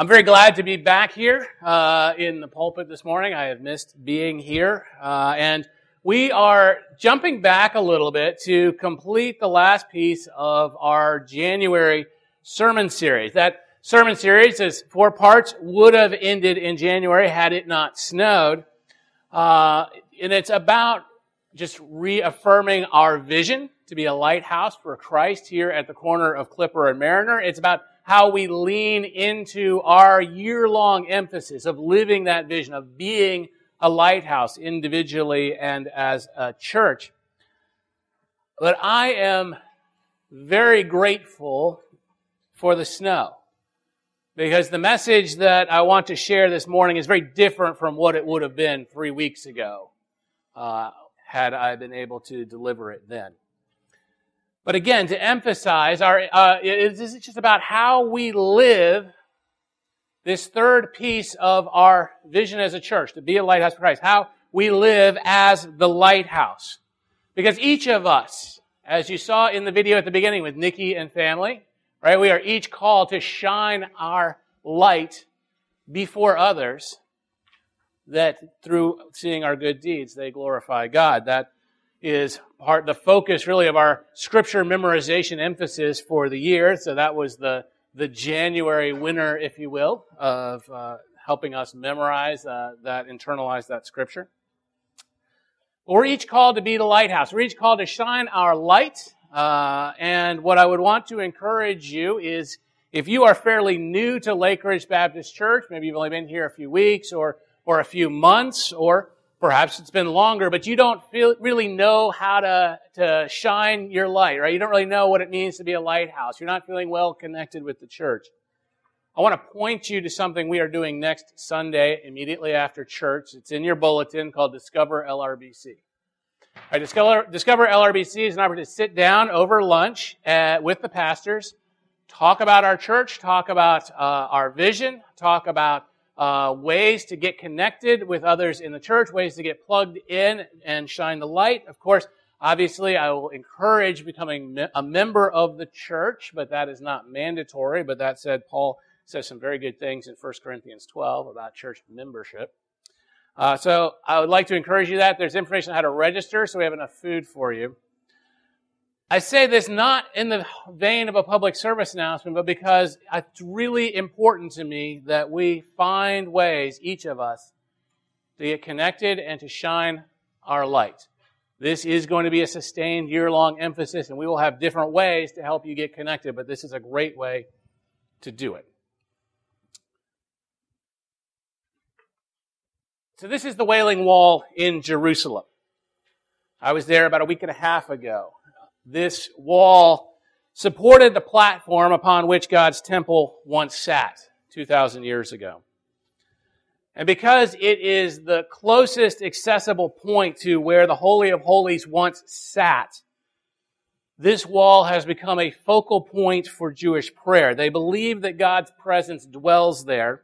I'm very glad to be back here uh, in the pulpit this morning. I have missed being here. Uh, and we are jumping back a little bit to complete the last piece of our January sermon series. That sermon series is four parts, would have ended in January had it not snowed. Uh, and it's about just reaffirming our vision to be a lighthouse for Christ here at the corner of Clipper and Mariner. It's about how we lean into our year long emphasis of living that vision, of being a lighthouse individually and as a church. But I am very grateful for the snow because the message that I want to share this morning is very different from what it would have been three weeks ago uh, had I been able to deliver it then. But again, to emphasize, our, uh, this is just about how we live this third piece of our vision as a church, to be a lighthouse for Christ, how we live as the lighthouse. Because each of us, as you saw in the video at the beginning with Nikki and family, right, we are each called to shine our light before others that through seeing our good deeds, they glorify God. That is part the focus really of our scripture memorization emphasis for the year. So that was the the January winner, if you will, of uh, helping us memorize uh, that, internalize that scripture. We're each called to be the lighthouse. We're each called to shine our light. Uh, and what I would want to encourage you is if you are fairly new to Lake Ridge Baptist Church, maybe you've only been here a few weeks or, or a few months, or Perhaps it's been longer, but you don't feel, really know how to, to shine your light, right? You don't really know what it means to be a lighthouse. You're not feeling well connected with the church. I want to point you to something we are doing next Sunday immediately after church. It's in your bulletin called Discover LRBC. Right, Discover, Discover LRBC is an opportunity to sit down over lunch uh, with the pastors, talk about our church, talk about uh, our vision, talk about uh, ways to get connected with others in the church, ways to get plugged in and shine the light. Of course, obviously, I will encourage becoming a member of the church, but that is not mandatory. But that said, Paul says some very good things in 1 Corinthians 12 about church membership. Uh, so I would like to encourage you that. There's information on how to register, so we have enough food for you. I say this not in the vein of a public service announcement, but because it's really important to me that we find ways, each of us, to get connected and to shine our light. This is going to be a sustained year long emphasis, and we will have different ways to help you get connected, but this is a great way to do it. So, this is the Wailing Wall in Jerusalem. I was there about a week and a half ago this wall supported the platform upon which God's temple once sat 2,000 years ago. And because it is the closest accessible point to where the Holy of Holies once sat, this wall has become a focal point for Jewish prayer. They believe that God's presence dwells there.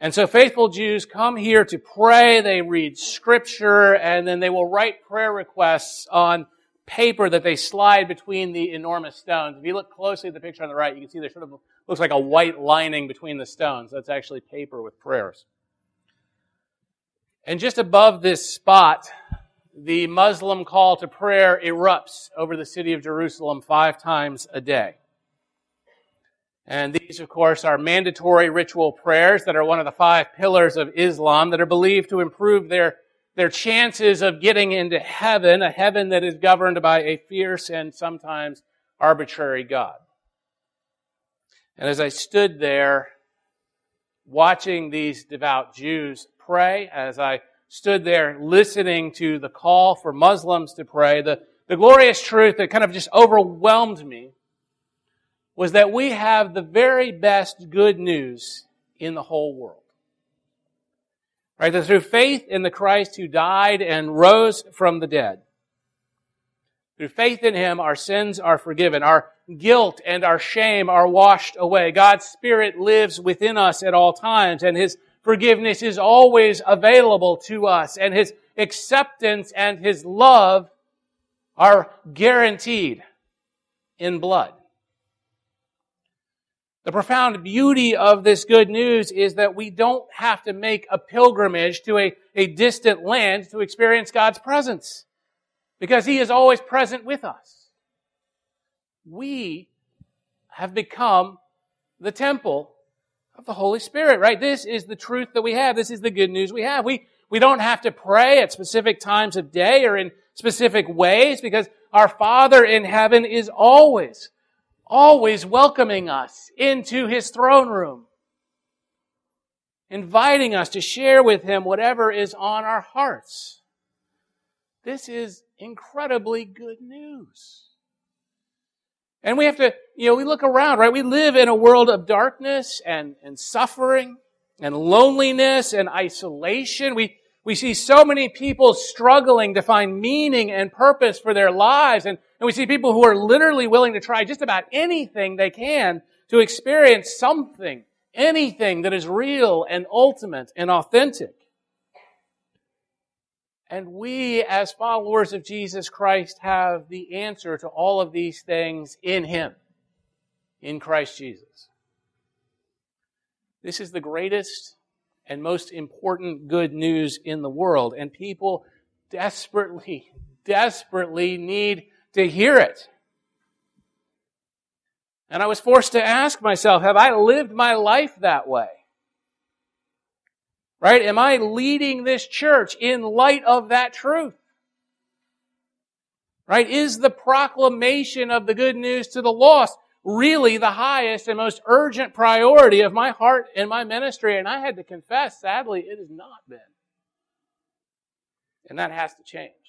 And so faithful Jews come here to pray, they read scripture, and then they will write prayer requests on paper that they slide between the enormous stones. If you look closely at the picture on the right, you can see there sort of looks like a white lining between the stones. That's actually paper with prayers. And just above this spot, the Muslim call to prayer erupts over the city of Jerusalem five times a day. And these, of course, are mandatory ritual prayers that are one of the five pillars of Islam that are believed to improve their their chances of getting into heaven, a heaven that is governed by a fierce and sometimes arbitrary God. And as I stood there watching these devout Jews pray, as I stood there listening to the call for Muslims to pray, the, the glorious truth that kind of just overwhelmed me was that we have the very best good news in the whole world. Right? That through faith in the Christ who died and rose from the dead, through faith in Him, our sins are forgiven. Our guilt and our shame are washed away. God's Spirit lives within us at all times, and His forgiveness is always available to us, and His acceptance and His love are guaranteed in blood. The profound beauty of this good news is that we don't have to make a pilgrimage to a, a distant land to experience God's presence. Because He is always present with us. We have become the temple of the Holy Spirit, right? This is the truth that we have. This is the good news we have. We, we don't have to pray at specific times of day or in specific ways because our Father in heaven is always always welcoming us into his throne room, inviting us to share with him whatever is on our hearts. This is incredibly good news. And we have to, you know, we look around, right? We live in a world of darkness and, and suffering and loneliness and isolation. We, we see so many people struggling to find meaning and purpose for their lives. And and we see people who are literally willing to try just about anything they can to experience something, anything that is real and ultimate and authentic. And we, as followers of Jesus Christ, have the answer to all of these things in Him, in Christ Jesus. This is the greatest and most important good news in the world, and people desperately, desperately need to hear it. And I was forced to ask myself, have I lived my life that way? Right? Am I leading this church in light of that truth? Right? Is the proclamation of the good news to the lost really the highest and most urgent priority of my heart and my ministry? And I had to confess, sadly, it has not been. And that has to change.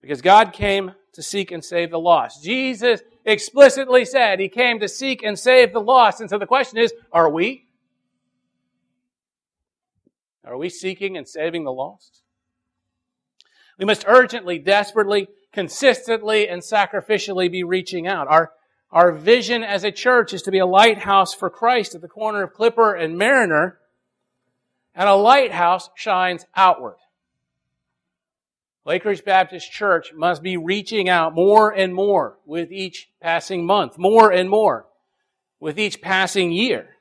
Because God came to seek and save the lost. Jesus explicitly said he came to seek and save the lost. And so the question is, are we? Are we seeking and saving the lost? We must urgently, desperately, consistently, and sacrificially be reaching out. Our, our vision as a church is to be a lighthouse for Christ at the corner of Clipper and Mariner, and a lighthouse shines outward. Lake Ridge Baptist Church must be reaching out more and more with each passing month, more and more with each passing year.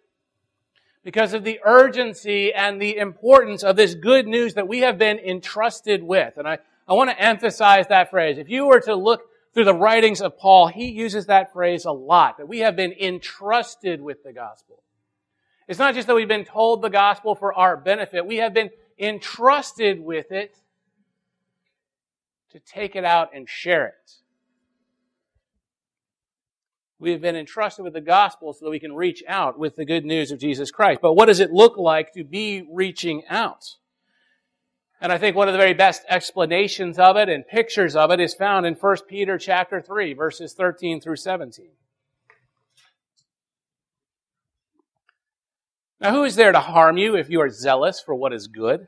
Because of the urgency and the importance of this good news that we have been entrusted with. And I, I want to emphasize that phrase. If you were to look through the writings of Paul, he uses that phrase a lot, that we have been entrusted with the gospel. It's not just that we've been told the gospel for our benefit, we have been entrusted with it to take it out and share it. We have been entrusted with the gospel so that we can reach out with the good news of Jesus Christ. But what does it look like to be reaching out? And I think one of the very best explanations of it and pictures of it is found in 1 Peter chapter 3, verses 13 through 17. Now, who is there to harm you if you are zealous for what is good?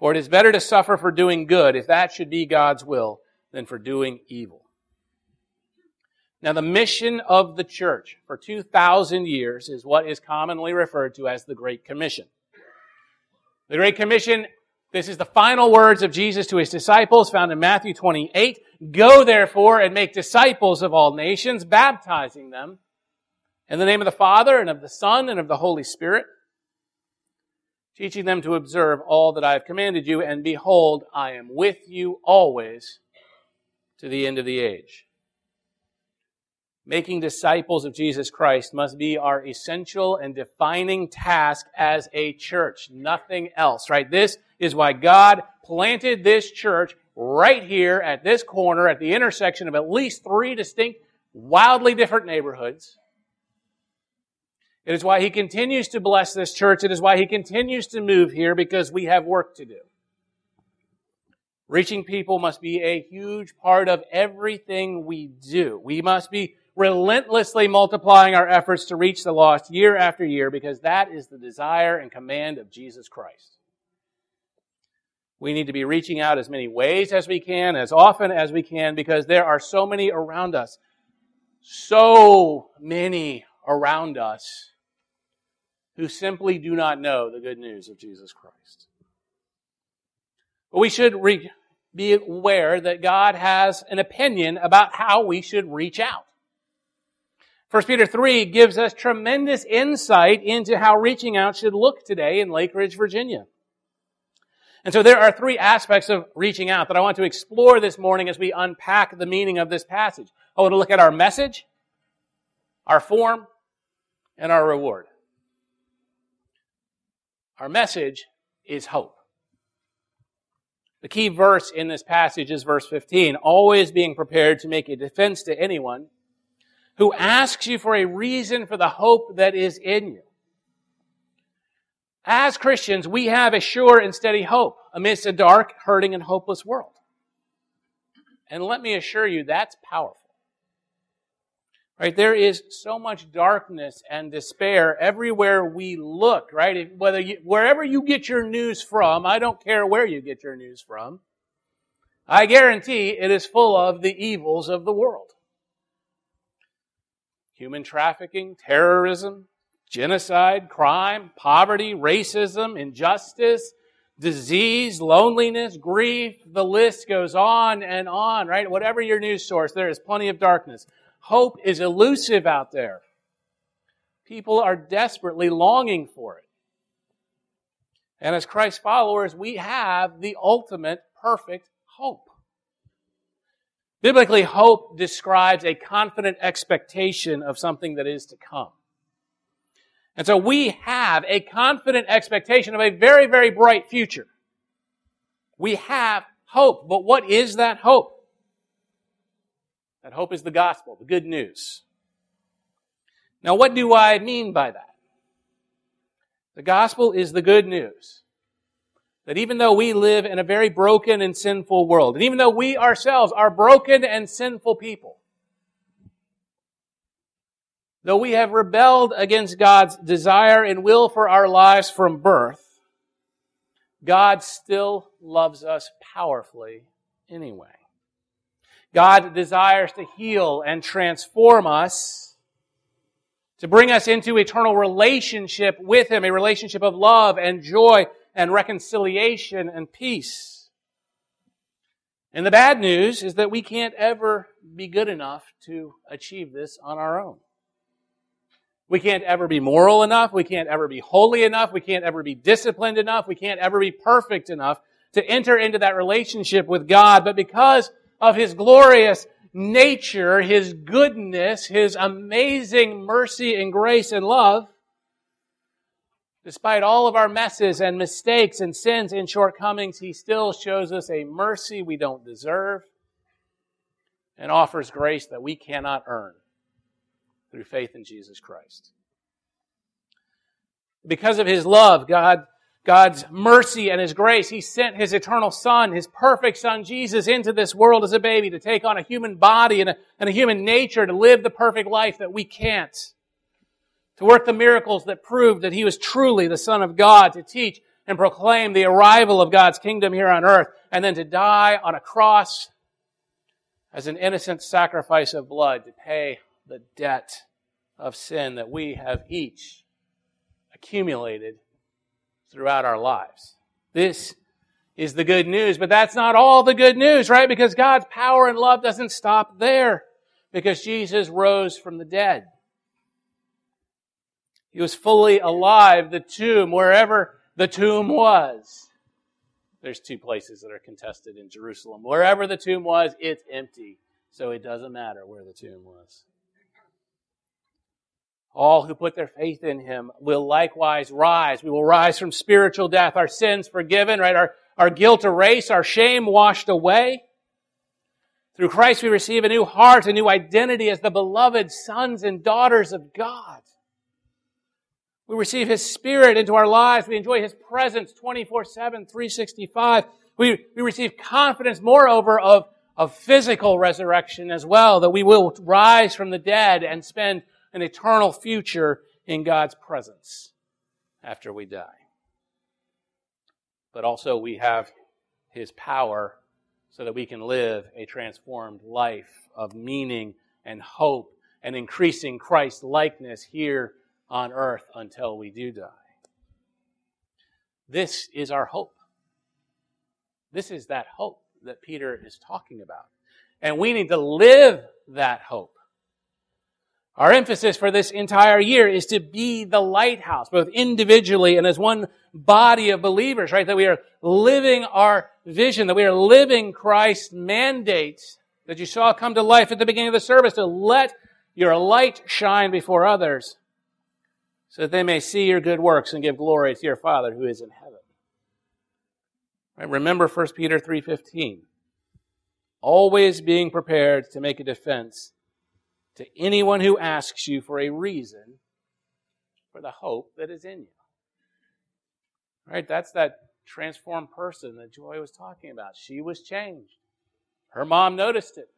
For it is better to suffer for doing good, if that should be God's will, than for doing evil. Now, the mission of the church for 2,000 years is what is commonly referred to as the Great Commission. The Great Commission, this is the final words of Jesus to his disciples found in Matthew 28. Go therefore and make disciples of all nations, baptizing them in the name of the Father and of the Son and of the Holy Spirit teaching them to observe all that I have commanded you, and behold, I am with you always to the end of the age. Making disciples of Jesus Christ must be our essential and defining task as a church. Nothing else, right? This is why God planted this church right here at this corner at the intersection of at least three distinct, wildly different neighborhoods. It is why he continues to bless this church. It is why he continues to move here because we have work to do. Reaching people must be a huge part of everything we do. We must be relentlessly multiplying our efforts to reach the lost year after year because that is the desire and command of Jesus Christ. We need to be reaching out as many ways as we can, as often as we can, because there are so many around us. So many around us who simply do not know the good news of Jesus Christ. But we should re- be aware that God has an opinion about how we should reach out. 1 Peter 3 gives us tremendous insight into how reaching out should look today in Lake Ridge, Virginia. And so there are three aspects of reaching out that I want to explore this morning as we unpack the meaning of this passage. I want to look at our message, our form, and our reward. Our message is hope. The key verse in this passage is verse 15, always being prepared to make a defense to anyone who asks you for a reason for the hope that is in you. As Christians, we have a sure and steady hope amidst a dark, hurting, and hopeless world. And let me assure you, that's powerful. Right? There is so much darkness and despair everywhere we look, right? If, whether you, wherever you get your news from, I don't care where you get your news from. I guarantee it is full of the evils of the world. Human trafficking, terrorism, genocide, crime, poverty, racism, injustice, disease, loneliness, grief, the list goes on and on, right? Whatever your news source, there is plenty of darkness. Hope is elusive out there. People are desperately longing for it. And as Christ followers, we have the ultimate perfect hope. Biblically, hope describes a confident expectation of something that is to come. And so we have a confident expectation of a very, very bright future. We have hope. But what is that hope? That hope is the gospel, the good news. Now, what do I mean by that? The gospel is the good news. That even though we live in a very broken and sinful world, and even though we ourselves are broken and sinful people, Though we have rebelled against God's desire and will for our lives from birth, God still loves us powerfully anyway. God desires to heal and transform us, to bring us into eternal relationship with Him, a relationship of love and joy and reconciliation and peace. And the bad news is that we can't ever be good enough to achieve this on our own. We can't ever be moral enough. We can't ever be holy enough. We can't ever be disciplined enough. We can't ever be perfect enough to enter into that relationship with God. But because of His glorious nature, His goodness, His amazing mercy and grace and love, despite all of our messes and mistakes and sins and shortcomings, He still shows us a mercy we don't deserve and offers grace that we cannot earn through faith in Jesus Christ. Because of his love, God, God's mercy and his grace, he sent his eternal son, his perfect son Jesus into this world as a baby to take on a human body and a, and a human nature to live the perfect life that we can't. To work the miracles that proved that he was truly the son of God, to teach and proclaim the arrival of God's kingdom here on earth, and then to die on a cross as an innocent sacrifice of blood to pay the debt of sin that we have each accumulated throughout our lives. This is the good news, but that's not all the good news, right? Because God's power and love doesn't stop there because Jesus rose from the dead. He was fully alive, the tomb, wherever the tomb was. There's two places that are contested in Jerusalem. Wherever the tomb was, it's empty. So it doesn't matter where the tomb was. All who put their faith in him will likewise rise. We will rise from spiritual death, our sins forgiven, right? Our, our guilt erased, our shame washed away. Through Christ we receive a new heart, a new identity as the beloved sons and daughters of God. We receive His Spirit into our lives. We enjoy His presence 24-7, 365. We, we receive confidence, moreover, of, of physical resurrection as well, that we will rise from the dead and spend an eternal future in God's presence after we die. But also we have His power so that we can live a transformed life of meaning and hope and increasing Christ likeness here on earth until we do die. This is our hope. This is that hope that Peter is talking about. And we need to live that hope. Our emphasis for this entire year is to be the lighthouse, both individually and as one body of believers, right? That we are living our vision, that we are living Christ's mandate that you saw come to life at the beginning of the service to let your light shine before others so that they may see your good works and give glory to your Father who is in heaven. Right? Remember 1 Peter 3.15. Always being prepared to make a defense to anyone who asks you for a reason for the hope that is in you. Right? That's that transformed person that Joy was talking about. She was changed. Her mom noticed it.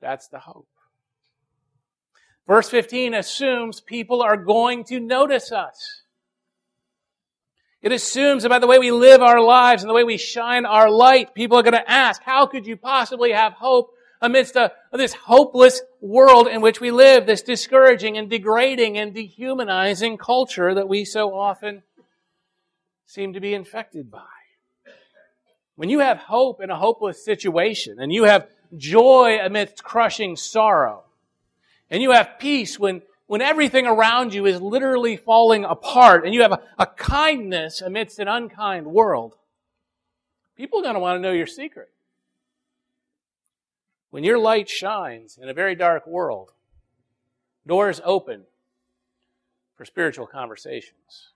That's the hope. Verse 15 assumes people are going to notice us. It assumes by the way we live our lives and the way we shine our light, people are going to ask, how could you possibly have hope amidst a, this hopeless world in which we live, this discouraging and degrading and dehumanizing culture that we so often seem to be infected by? When you have hope in a hopeless situation and you have joy amidst crushing sorrow and you have peace when when everything around you is literally falling apart and you have a, a kindness amidst an unkind world, people are going to want to know your secret. When your light shines in a very dark world, doors open for spiritual conversations.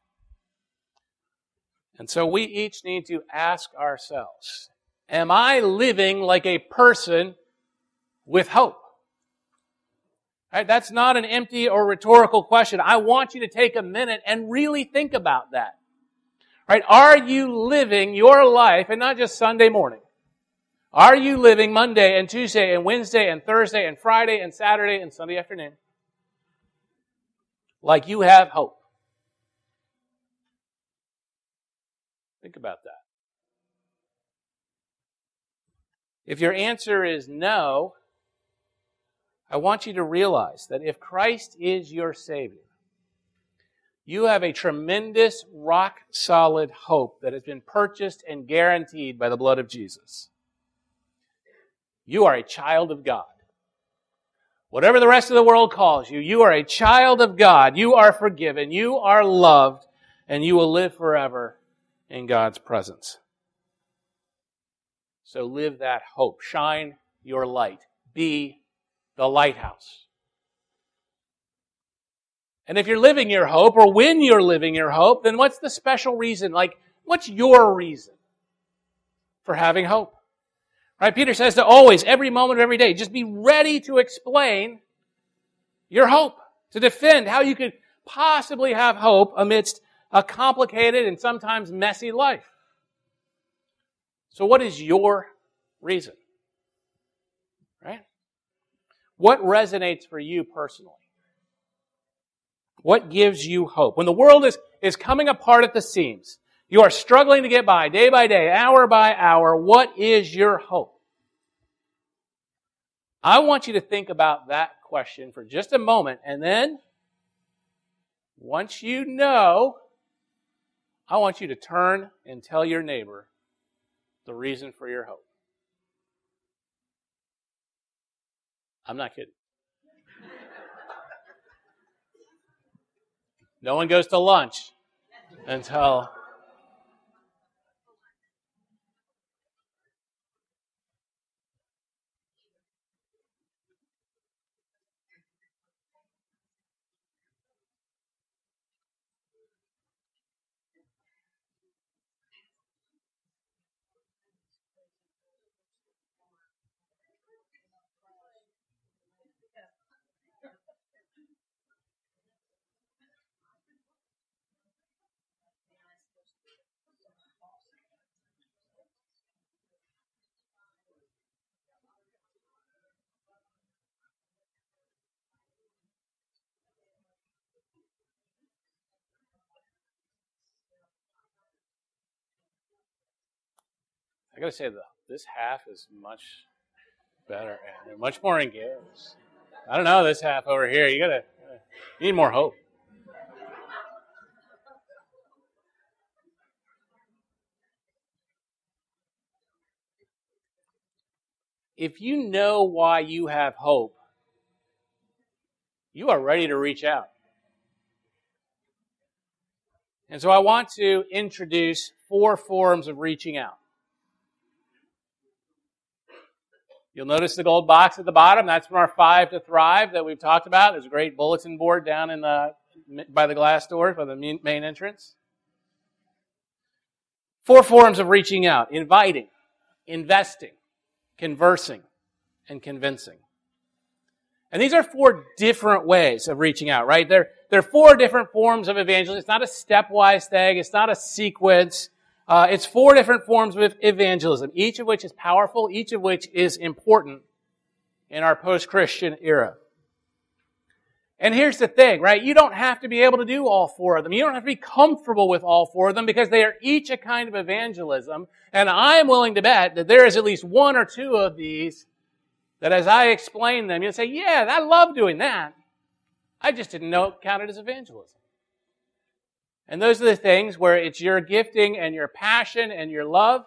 And so we each need to ask ourselves, am I living like a person with hope? Right? That's not an empty or rhetorical question. I want you to take a minute and really think about that. Right? Are you living your life, and not just Sunday morning? Are you living Monday and Tuesday and Wednesday and Thursday and Friday and Saturday and Sunday afternoon like you have hope? Think about that. If your answer is no, I want you to realize that if Christ is your Savior, you have a tremendous, rock solid hope that has been purchased and guaranteed by the blood of Jesus. You are a child of God. Whatever the rest of the world calls you, you are a child of God. You are forgiven. You are loved. And you will live forever in God's presence. So live that hope. Shine your light. Be the lighthouse. And if you're living your hope, or when you're living your hope, then what's the special reason? Like, what's your reason for having hope? Right? Peter says to always, every moment of every day, just be ready to explain your hope, to defend how you could possibly have hope amidst a complicated and sometimes messy life. So what is your reason? Right? What resonates for you personally? What gives you hope? When the world is, is coming apart at the seams, you are struggling to get by day by day, hour by hour, what is your hope? I want you to think about that question for just a moment, and then, once you know, I want you to turn and tell your neighbor the reason for your hope. I'm not kidding. No one goes to lunch until I gotta say, the, this half is much better and much more engaged. I don't know this half over here. You gotta you need more hope. If you know why you have hope, you are ready to reach out. And so I want to introduce four forms of reaching out. You'll notice the gold box at the bottom. That's from our Five to Thrive that we've talked about. There's a great bulletin board down in the by the glass doors by the main entrance. Four forms of reaching out: inviting, investing, conversing, and convincing. And these are four different ways of reaching out, right? They're, they're four different forms of evangelism. It's not a stepwise thing. It's not a sequence. Uh, it's four different forms of evangelism, each of which is powerful, each of which is important in our post-Christian era. And here's the thing, right? You don't have to be able to do all four of them. You don't have to be comfortable with all four of them because they are each a kind of evangelism. And I am willing to bet that there is at least one or two of these that as I explain them, you'll say, yeah, I love doing that. I just didn't know it counted as evangelism. And those are the things where it's your gifting and your passion and your love.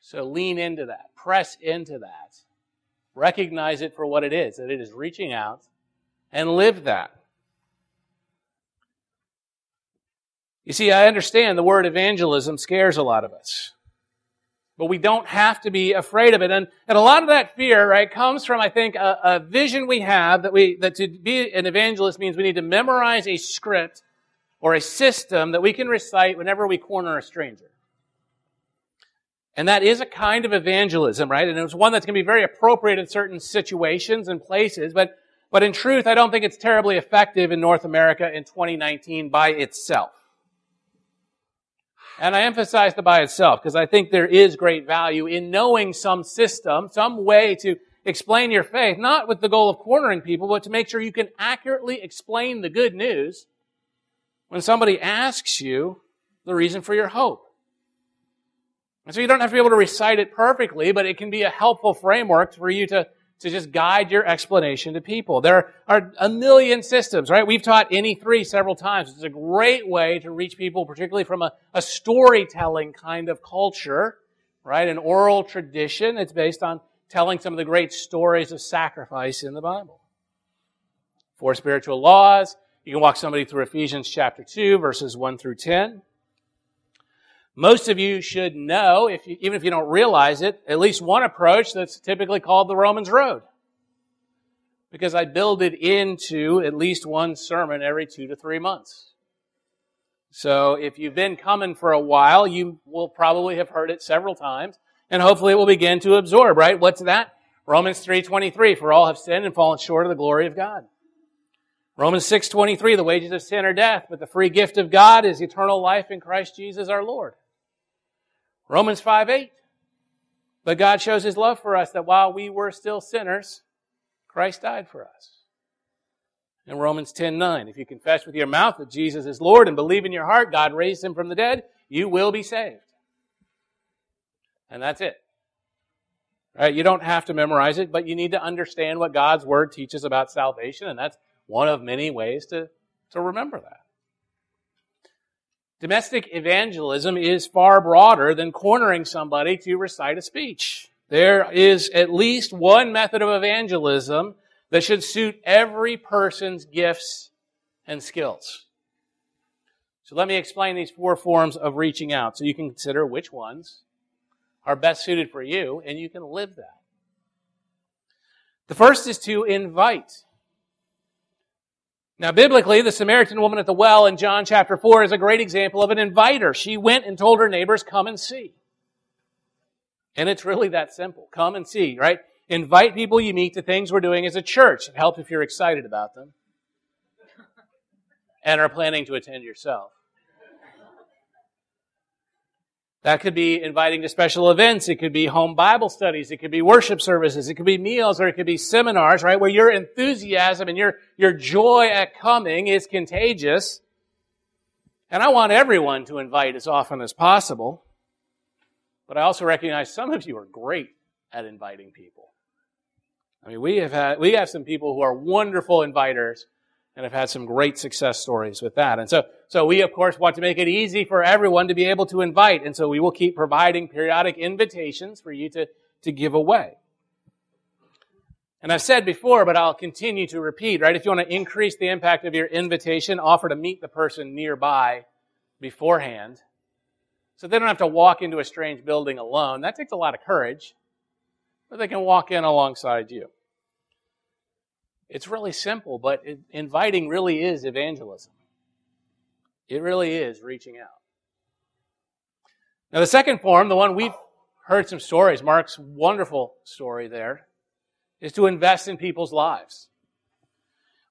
So lean into that. Press into that. Recognize it for what it is, that it is reaching out and live that. You see, I understand the word evangelism scares a lot of us. But we don't have to be afraid of it. And, and a lot of that fear, right, comes from, I think, a, a vision we have that we, that to be an evangelist means we need to memorize a script or a system that we can recite whenever we corner a stranger. And that is a kind of evangelism, right? And it's one that's going to be very appropriate in certain situations and places, but, but in truth, I don't think it's terribly effective in North America in 2019 by itself. And I emphasize the by itself because I think there is great value in knowing some system, some way to explain your faith, not with the goal of cornering people, but to make sure you can accurately explain the good news when somebody asks you the reason for your hope. And so you don't have to be able to recite it perfectly, but it can be a helpful framework for you to to just guide your explanation to people. There are a million systems, right? We've taught any three several times. It's a great way to reach people, particularly from a, a storytelling kind of culture, right? An oral tradition that's based on telling some of the great stories of sacrifice in the Bible. Four spiritual laws. You can walk somebody through Ephesians chapter 2, verses 1 through 10. Most of you should know, if you, even if you don't realize it, at least one approach that's typically called the Romans Road. Because I build it into at least one sermon every two to three months. So if you've been coming for a while, you will probably have heard it several times, and hopefully it will begin to absorb, right? What's that? Romans 3.23, for all have sinned and fallen short of the glory of God. Romans 6.23, the wages of sin are death, but the free gift of God is eternal life in Christ Jesus our Lord. Romans 5 8. But God shows his love for us that while we were still sinners, Christ died for us. In Romans 10 9, if you confess with your mouth that Jesus is Lord and believe in your heart God raised him from the dead, you will be saved. And that's it. Right? You don't have to memorize it, but you need to understand what God's Word teaches about salvation, and that's one of many ways to, to remember that. Domestic evangelism is far broader than cornering somebody to recite a speech. There is at least one method of evangelism that should suit every person's gifts and skills. So let me explain these four forms of reaching out so you can consider which ones are best suited for you and you can live that. The first is to invite. Now, biblically, the Samaritan woman at the well in John chapter 4 is a great example of an inviter. She went and told her neighbors, come and see. And it's really that simple. Come and see, right? Invite people you meet to things we're doing as a church. It helps if you're excited about them and are planning to attend yourself. That could be inviting to special events. It could be home Bible studies. It could be worship services. It could be meals or it could be seminars, right? Where your enthusiasm and your, your joy at coming is contagious. And I want everyone to invite as often as possible. But I also recognize some of you are great at inviting people. I mean, we have had, we have some people who are wonderful inviters and have had some great success stories with that. And so, so we of course want to make it easy for everyone to be able to invite. And so we will keep providing periodic invitations for you to, to give away. And I've said before, but I'll continue to repeat, right? If you want to increase the impact of your invitation, offer to meet the person nearby beforehand. So they don't have to walk into a strange building alone. That takes a lot of courage. But they can walk in alongside you. It's really simple, but it, inviting really is evangelism. It really is reaching out. Now, the second form, the one we've heard some stories, Mark's wonderful story there, is to invest in people's lives,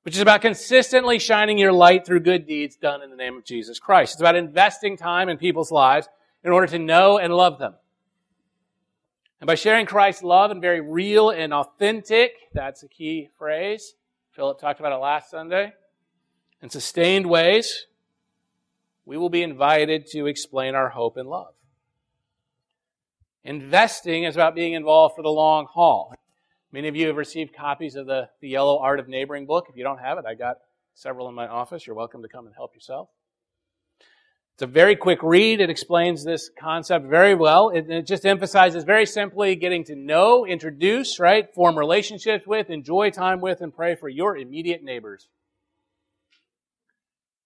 which is about consistently shining your light through good deeds done in the name of Jesus Christ. It's about investing time in people's lives in order to know and love them. And by sharing Christ's love in very real and authentic, that's a key phrase. Philip talked about it last Sunday. In sustained ways, we will be invited to explain our hope and love. Investing is about being involved for the long haul. Many of you have received copies of the, the Yellow Art of Neighboring book. If you don't have it, I got several in my office. You're welcome to come and help yourself. It's a very quick read. It explains this concept very well. It, it, just emphasizes very simply getting to know, introduce, right? Form relationships with, enjoy time with, and pray for your immediate neighbors.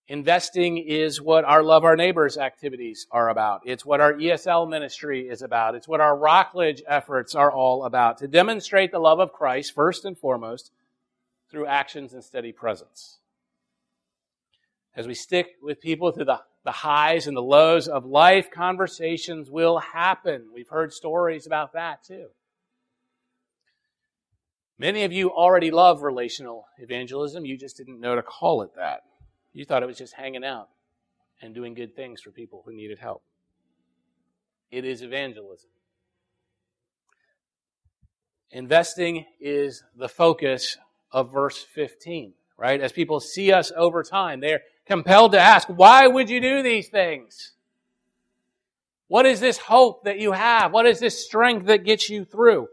Investing is what our Love Our Neighbors activities are about. It's what our ESL ministry is about. It's what our Rockledge efforts are all about. To demonstrate the love of Christ, first and foremost, through actions and steady presence. As we stick with people through the the highs and the lows of life, conversations will happen. We've heard stories about that too. Many of you already love relational evangelism. You just didn't know to call it that. You thought it was just hanging out and doing good things for people who needed help. It is evangelism. Investing is the focus of verse 15, right? As people see us over time, they're compelled to ask, why would you do these things? What is this hope that you have? What is this strength that gets you through?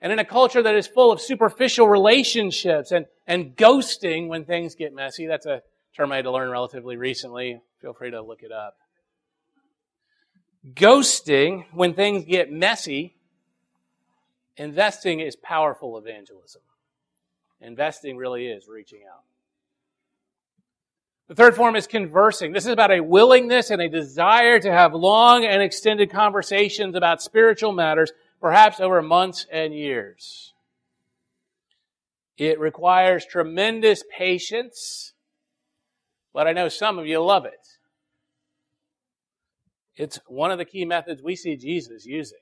And in a culture that is full of superficial relationships and, and ghosting when things get messy, that's a term I had to learn relatively recently. Feel free to look it up. Ghosting, when things get messy, investing is powerful evangelism. Investing really is reaching out. The third form is conversing. This is about a willingness and a desire to have long and extended conversations about spiritual matters, perhaps over months and years. It requires tremendous patience, but I know some of you love it. It's one of the key methods we see Jesus using.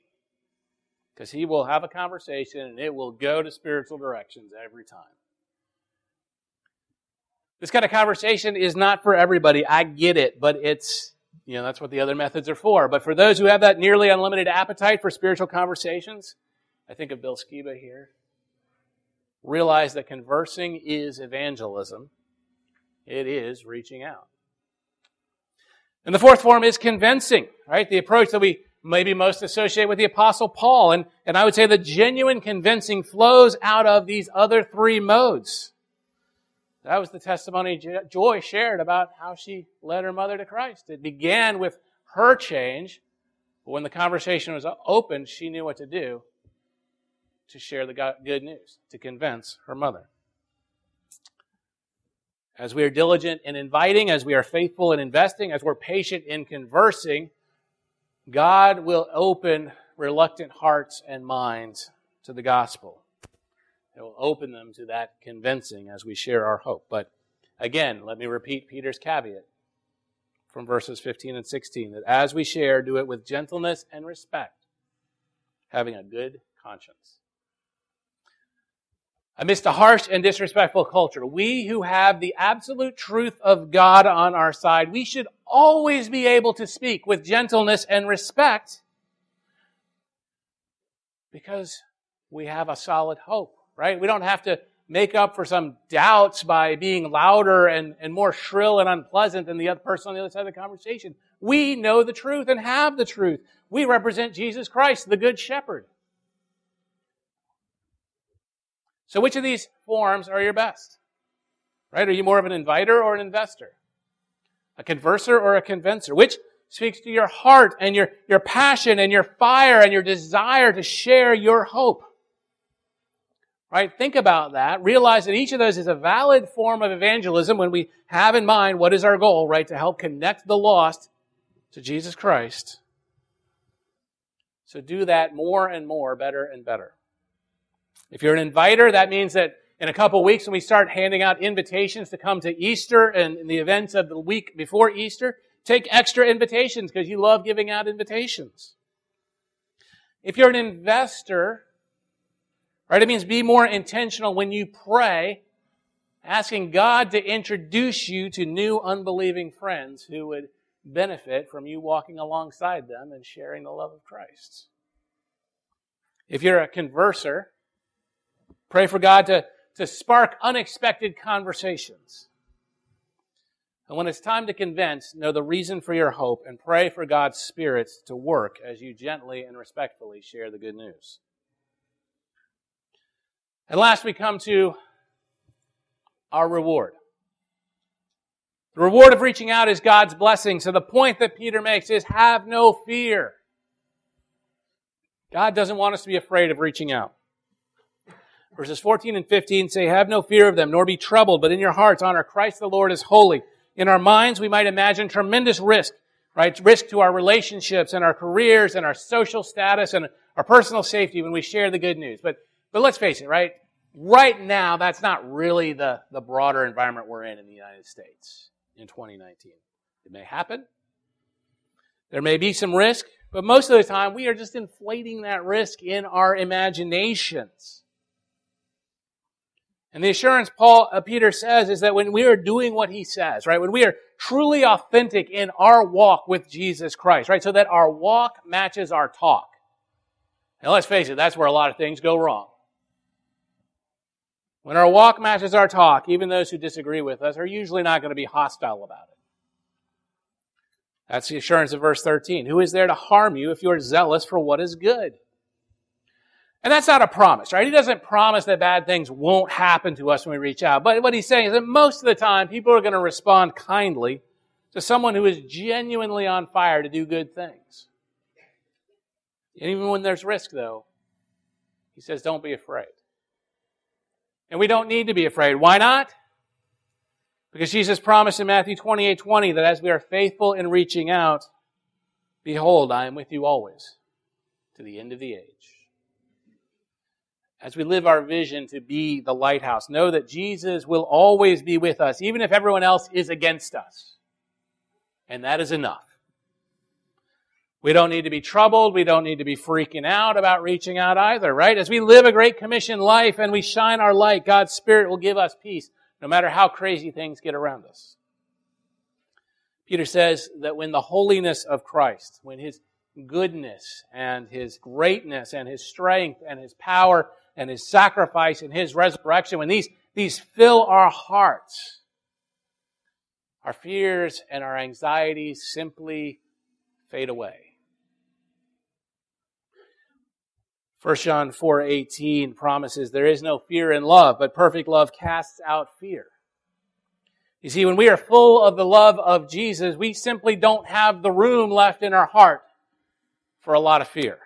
Because he will have a conversation and it will go to spiritual directions every time. This kind of conversation is not for everybody. I get it, but it's, you know, that's what the other methods are for. But for those who have that nearly unlimited appetite for spiritual conversations, I think of Bill Skiba here. Realize that conversing is evangelism. It is reaching out. And the fourth form is convincing, right? The approach that we maybe most associate with the apostle Paul. And, and I would say the genuine convincing flows out of these other three modes. That was the testimony Joy shared about how she led her mother to Christ. It began with her change, but when the conversation was opened, she knew what to do to share the good news, to convince her mother. As we are diligent in inviting, as we are faithful in investing, as we're patient in conversing, God will open reluctant hearts and minds to the gospel. It will open them to that convincing as we share our hope. But again, let me repeat Peter's caveat from verses 15 and 16 that as we share, do it with gentleness and respect, having a good conscience. Amidst a harsh and disrespectful culture, we who have the absolute truth of God on our side, we should always be able to speak with gentleness and respect because we have a solid hope right? We don't have to make up for some doubts by being louder and, and more shrill and unpleasant than the other person on the other side of the conversation. We know the truth and have the truth. We represent Jesus Christ, the Good Shepherd. So which of these forms are your best? Right? Are you more of an inviter or an investor? A converser or a convincer? Which speaks to your heart and your, your passion and your fire and your desire to share your hope? Right? Think about that. Realize that each of those is a valid form of evangelism when we have in mind what is our goal, right? To help connect the lost to Jesus Christ. So do that more and more, better and better. If you're an inviter, that means that in a couple weeks when we start handing out invitations to come to Easter and the events of the week before Easter, take extra invitations because you love giving out invitations. If you're an investor, Right? It means be more intentional when you pray, asking God to introduce you to new unbelieving friends who would benefit from you walking alongside them and sharing the love of Christ. If you're a converser, pray for God to, to spark unexpected conversations. And when it's time to convince, know the reason for your hope and pray for God's Spirit to work as you gently and respectfully share the good news. And last, we come to our reward. The reward of reaching out is God's blessing. So the point that Peter makes is have no fear. God doesn't want us to be afraid of reaching out. Verses 14 and 15 say, Have no fear of them, nor be troubled, but in your hearts honor Christ the Lord as holy. In our minds, we might imagine tremendous risk, right? Risk to our relationships and our careers and our social status and our personal safety when we share the good news. But but let's face it, right? Right now, that's not really the, the broader environment we're in in the United States in 2019. It may happen. There may be some risk, but most of the time we are just inflating that risk in our imaginations. And the assurance Paul, uh, Peter says is that when we are doing what he says, right, when we are truly authentic in our walk with Jesus Christ, right, so that our walk matches our talk. And let's face it, that's where a lot of things go wrong. When our walk matches our talk, even those who disagree with us are usually not going to be hostile about it. That's the assurance of verse 13. Who is there to harm you if you are zealous for what is good? And that's not a promise, right? He doesn't promise that bad things won't happen to us when we reach out. But what he's saying is that most of the time, people are going to respond kindly to someone who is genuinely on fire to do good things. And even when there's risk, though, he says, don't be afraid. And we don't need to be afraid. Why not? Because Jesus promised in Matthew 28 20 that as we are faithful in reaching out, behold, I am with you always to the end of the age. As we live our vision to be the lighthouse, know that Jesus will always be with us, even if everyone else is against us. And that is enough. We don't need to be troubled. We don't need to be freaking out about reaching out either, right? As we live a Great Commission life and we shine our light, God's Spirit will give us peace no matter how crazy things get around us. Peter says that when the holiness of Christ, when His goodness and His greatness and His strength and His power and His sacrifice and His resurrection, when these, these fill our hearts, our fears and our anxieties simply fade away. 1 John 4:18 promises there is no fear in love, but perfect love casts out fear. You see, when we are full of the love of Jesus, we simply don't have the room left in our heart for a lot of fear.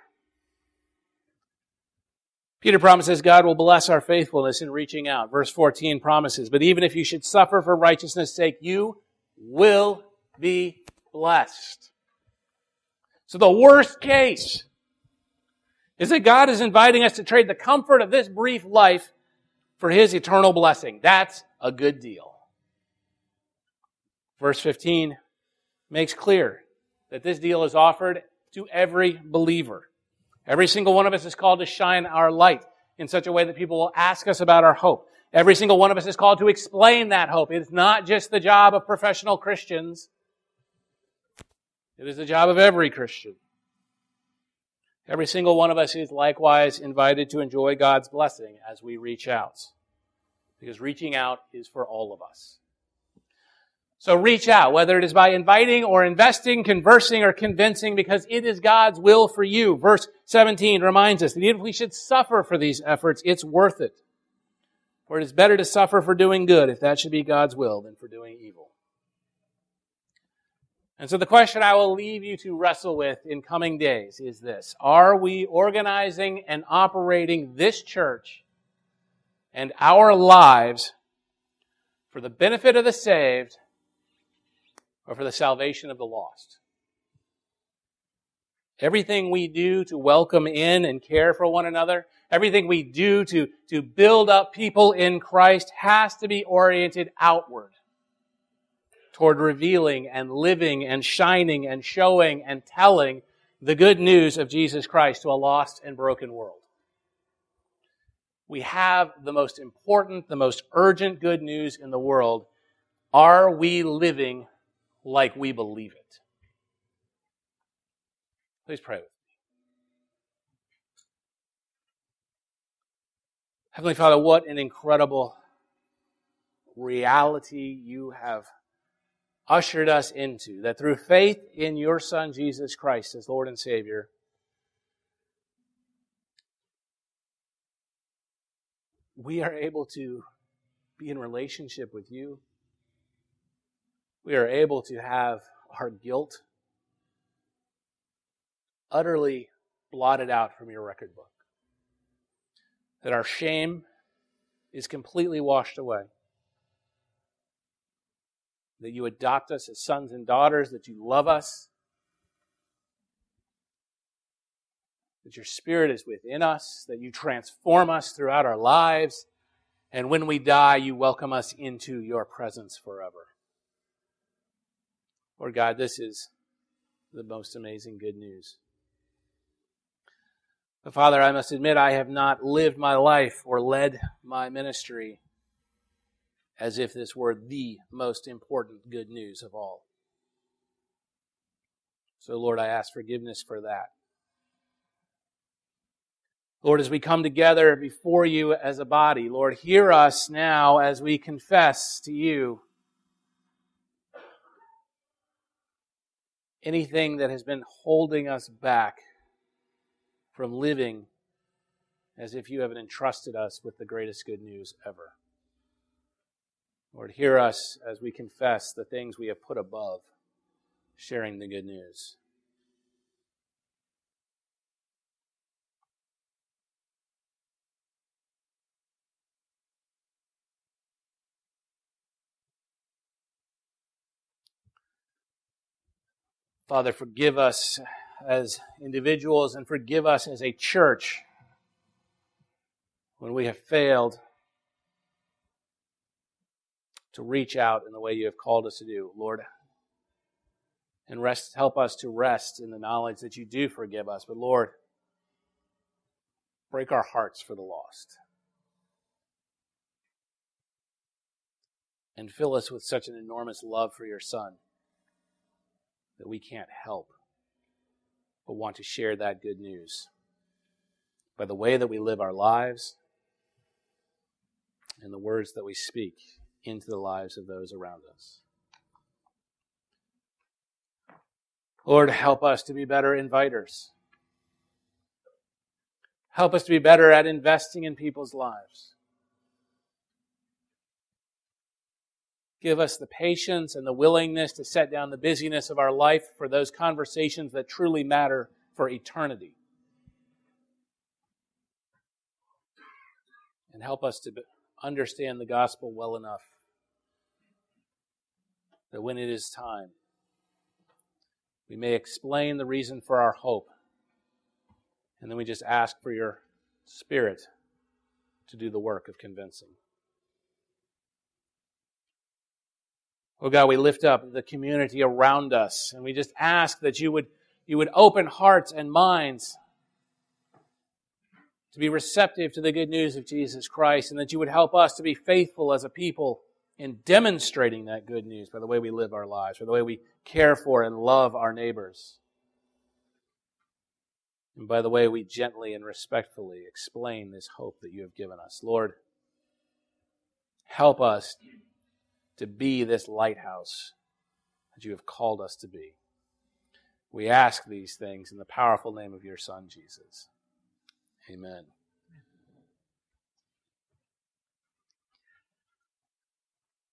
Peter promises God will bless our faithfulness in reaching out. Verse 14 promises, but even if you should suffer for righteousness' sake, you will be blessed. So the worst case is that God is inviting us to trade the comfort of this brief life for His eternal blessing. That's a good deal. Verse 15 makes clear that this deal is offered to every believer. Every single one of us is called to shine our light in such a way that people will ask us about our hope. Every single one of us is called to explain that hope. It's not just the job of professional Christians. It is the job of every Christian. Every single one of us is likewise invited to enjoy God's blessing as we reach out. Because reaching out is for all of us. So reach out, whether it is by inviting or investing, conversing or convincing, because it is God's will for you. Verse 17 reminds us that even if we should suffer for these efforts, it's worth it. For it is better to suffer for doing good, if that should be God's will, than for doing evil. And so the question I will leave you to wrestle with in coming days is this. Are we organizing and operating this church and our lives for the benefit of the saved or for the salvation of the lost? Everything we do to welcome in and care for one another, everything we do to, to build up people in Christ has to be oriented outward toward revealing and living and shining and showing and telling the good news of Jesus Christ to a lost and broken world. We have the most important, the most urgent good news in the world. Are we living like we believe it? Please pray with me. Heavenly Father, what an incredible reality you have ushered us into, that through faith in your Son, Jesus Christ, as Lord and Savior, we are able to be in relationship with you. We are able to have our guilt utterly blotted out from your record book. That our shame is completely washed away that you adopt us as sons and daughters, that you love us, that your Spirit is within us, that you transform us throughout our lives, and when we die, you welcome us into your presence forever. Lord God, this is the most amazing good news. But Father, I must admit I have not lived my life or led my ministry as if this were the most important good news of all. So, Lord, I ask forgiveness for that. Lord, as we come together before you as a body, Lord, hear us now as we confess to you anything that has been holding us back from living as if you have entrusted us with the greatest good news ever. Lord, hear us as we confess the things we have put above sharing the good news. Father, forgive us as individuals and forgive us as a church when we have failed to reach out in the way you have called us to do, Lord. And rest, help us to rest in the knowledge that you do forgive us. But Lord, break our hearts for the lost. And fill us with such an enormous love for your Son that we can't help but want to share that good news by the way that we live our lives and the words that we speak into the lives of those around us. Lord, help us to be better inviters. Help us to be better at investing in people's lives. Give us the patience and the willingness to set down the busyness of our life for those conversations that truly matter for eternity. And help us to understand the gospel well enough that when it is time, we may explain the reason for our hope. And then we just ask for your Spirit to do the work of convincing. Oh God, we lift up the community around us and we just ask that you would, you would open hearts and minds to be receptive to the good news of Jesus Christ and that you would help us to be faithful as a people in demonstrating that good news by the way we live our lives, by the way we care for and love our neighbors, and by the way we gently and respectfully explain this hope that you have given us. Lord, Help us to be this lighthouse that you have called us to be. We ask these things in the powerful name of your Son, Jesus. Amen.